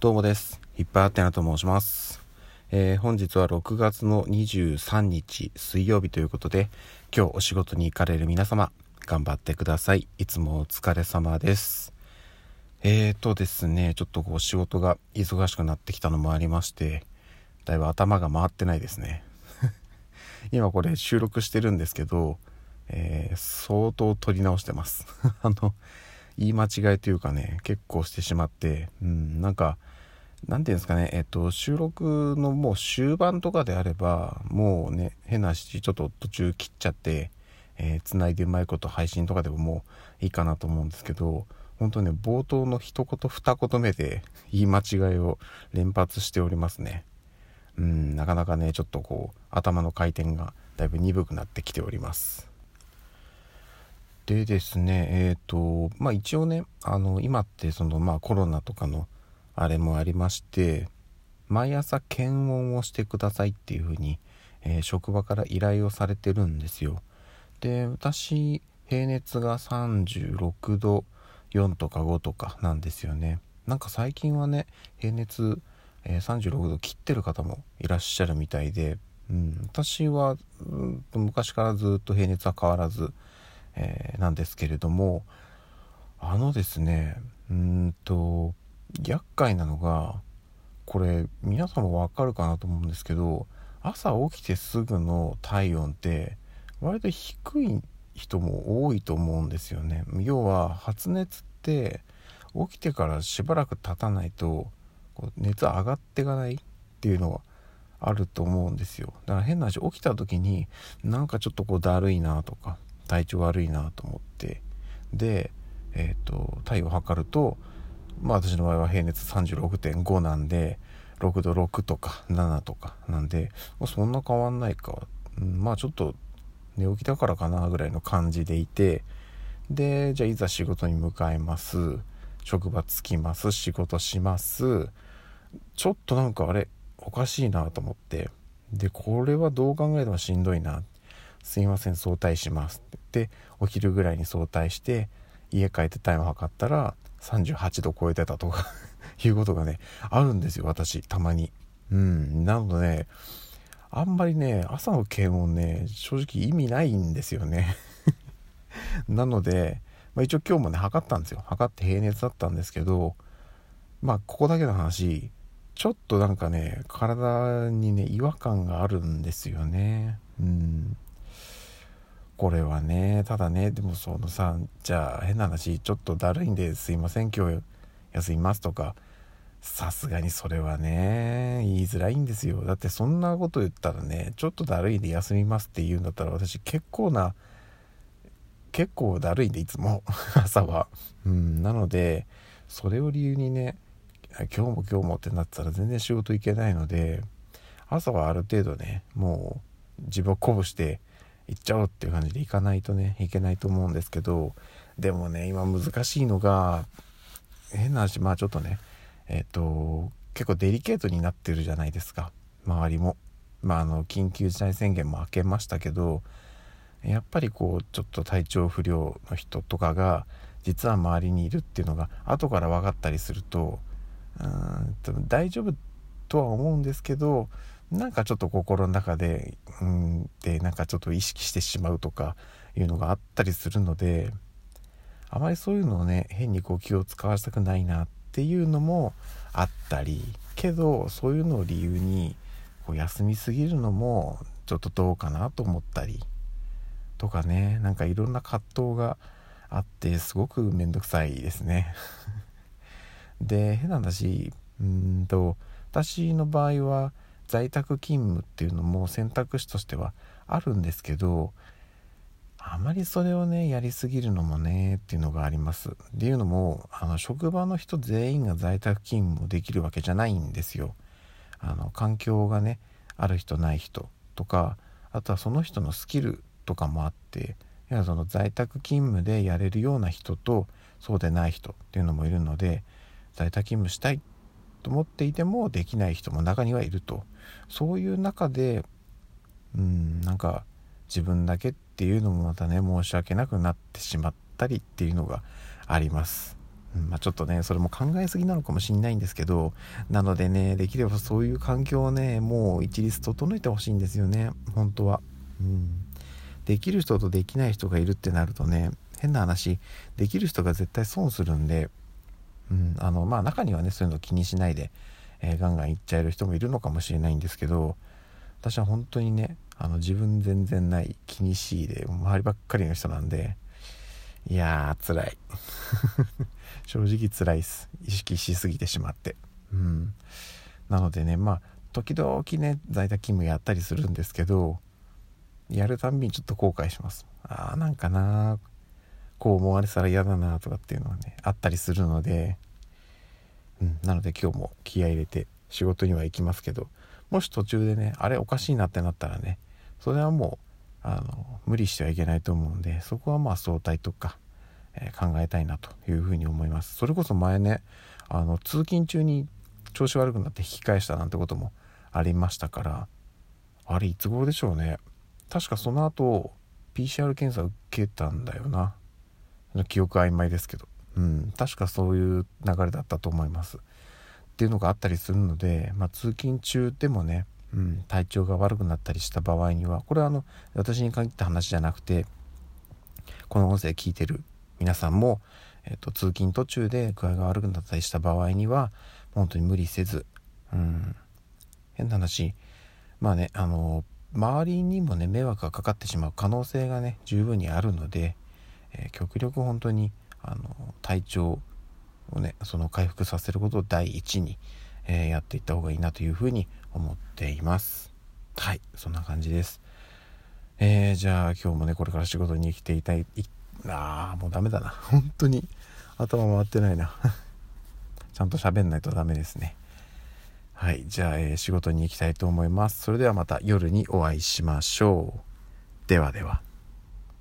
どうもです。いっぱいあってなと申します。えー、本日は6月の23日水曜日ということで、今日お仕事に行かれる皆様、頑張ってください。いつもお疲れ様です。えーとですね、ちょっとこう仕事が忙しくなってきたのもありまして、だいぶ頭が回ってないですね。今これ収録してるんですけど、えー、相当撮り直してます。あの、言い間違いというかね、結構してしまって、うん、なんか、何て言うんですかね、えっと、収録のもう終盤とかであれば、もうね、変な話、ちょっと途中切っちゃって、えー、繋いでうまいこと配信とかでももういいかなと思うんですけど、本当ね、冒頭の一言二言目で言い間違いを連発しておりますね。うん、なかなかね、ちょっとこう、頭の回転がだいぶ鈍くなってきております。でですね、えっ、ー、と、まあ一応ね、あの、今ってその、まあコロナとかのあれもありまして毎朝検温をしてくださいっていうふうに、えー、職場から依頼をされてるんですよ。で私平熱が36度4とか5とかなんですよね。なんか最近はね平熱、えー、36度切ってる方もいらっしゃるみたいで、うん、私は、うん、昔からずっと平熱は変わらず、えー、なんですけれどもあのですねうんと厄介なのがこれ皆さんもわかるかなと思うんですけど朝起きてすぐの体温って割と低い人も多いと思うんですよね。要は発熱って起きてからしばらく経たないとこう熱上がっていかないっていうのがあると思うんですよ。だから変な話起きた時になんかちょっとこうだるいなとか体調悪いなと思って。でえ、ー、と体温測るとまあ私の場合は平熱36.5なんで6度6とか7とかなんで、まあ、そんな変わんないか、うん、まあちょっと寝起きだからかなぐらいの感じでいて。でじゃあいざ仕事に向かいます。職場着きます。仕事します。ちょっとなんかあれおかしいなと思って。でこれはどう考えてもしんどいな。すいません早退しますって言ってお昼ぐらいに早退して家帰ってタイム測ったら38度超えてたとか いうことがね、あるんですよ、私、たまに。うん、なのでね、あんまりね、朝の検温ね、正直意味ないんですよね。なので、まあ、一応今日もね、測ったんですよ。測って平熱だったんですけど、まあ、ここだけの話、ちょっとなんかね、体にね、違和感があるんですよね。うん。これはねただねでもそのさじゃあ変な話ちょっとだるいんですいません今日休みますとかさすがにそれはね言いづらいんですよ。だってそんなこと言ったらねちょっとだるいんで休みますって言うんだったら私結構な結構だるいんでいつも 朝は。うんなのでそれを理由にね今日も今日もってなったら全然仕事行けないので朝はある程度ねもう自分を鼓舞して行っちゃおうっていう感じで行かないとねいけないと思うんですけどでもね今難しいのが変な話まあちょっとねえっ、ー、と結構デリケートになってるじゃないですか。周りも。まああの緊急事態宣言も明けましたけどやっぱりこうちょっと体調不良の人とかが実は周りにいるっていうのが後から分かったりするとうん大丈夫とは思うんですけどなんかちょっと心の中でうんでなんかちょっと意識してしまうとかいうのがあったりするのであまりそういうのをね変にこう気を使わせたくないなっていうのもあったりけどそういうのを理由にこう休みすぎるのもちょっとどうかなと思ったりとかねなんかいろんな葛藤があってすごく面倒くさいですね。で変な話うんと私の場合は在宅勤務っていうのも選択肢としてはあるんですけどあまりそれをねやりすぎるのもねっていうのがあります。っていうのもあの職場の人全員が在宅勤務できるわけじゃないんですよ。あの環境がねある人ない人とかあとはその人のスキルとかもあっていやその在宅勤務でやれるような人とそうでない人っていうのもいるので在宅勤務したいっと思っていてもできない人も中にはいると。そういう中でうんなんか自分だけっていうのもまたね申し訳なくなってしまったりっていうのがあります。まあ、ちょっとねそれも考えすぎなのかもしんないんですけどなのでねできればそういう環境をねもう一律整えてほしいんですよね本当は。うん。できる人とできない人がいるってなるとね変な話できる人が絶対損するんで、うんあのまあ、中にはねそういうの気にしないで、えー、ガンガンいっちゃえる人もいるのかもしれないんですけど私は本当にねあの自分全然ない気にしいで周りばっかりの人なんでいやー辛い。正直辛いっす。意識しすぎてしまって。うん。なのでねまあ時々ね在宅勤務やったりするんですけどやるたんびにちょっと後悔します。ああなんかなこう思われたら嫌だなとかっていうのはねあったりするので、うん、なので今日も気合入れて仕事には行きますけどもし途中でねあれおかしいなってなったらねそれはもうあの無理してはいけないと思うんでそこはまあ相対とか、えー、考えたいなというふうに思います。それこそ前ねあの通勤中に調子悪くなって引き返したなんてこともありましたからあれいつ頃でしょうね。確かその後 PCR 検査受けたんだよな。記憶曖昧ですけど。うん。確かそういう流れだったと思います。っていうのがあったりするので、まあ、通勤中でもね、うん、体調が悪くなったりした場合にはこれはあの私に限った話じゃなくてこの音声聞いてる皆さんも、えーと、通勤途中で具合が悪くなったりした場合には本当に無理せず、うん、変な話。まあねあの周りにもね迷惑がかかってしまう可能性がね十分にあるので、えー、極力本当にあの体調をねその回復させることを第一に、えー、やっていった方がいいなというふうに思っていますはいそんな感じですえー、じゃあ今日もねこれから仕事に来ていたいあーもうダメだな 本当に頭回ってないな ちゃんと喋んないとダメですねはい。じゃあ、えー、仕事に行きたいと思います。それではまた夜にお会いしましょう。ではでは。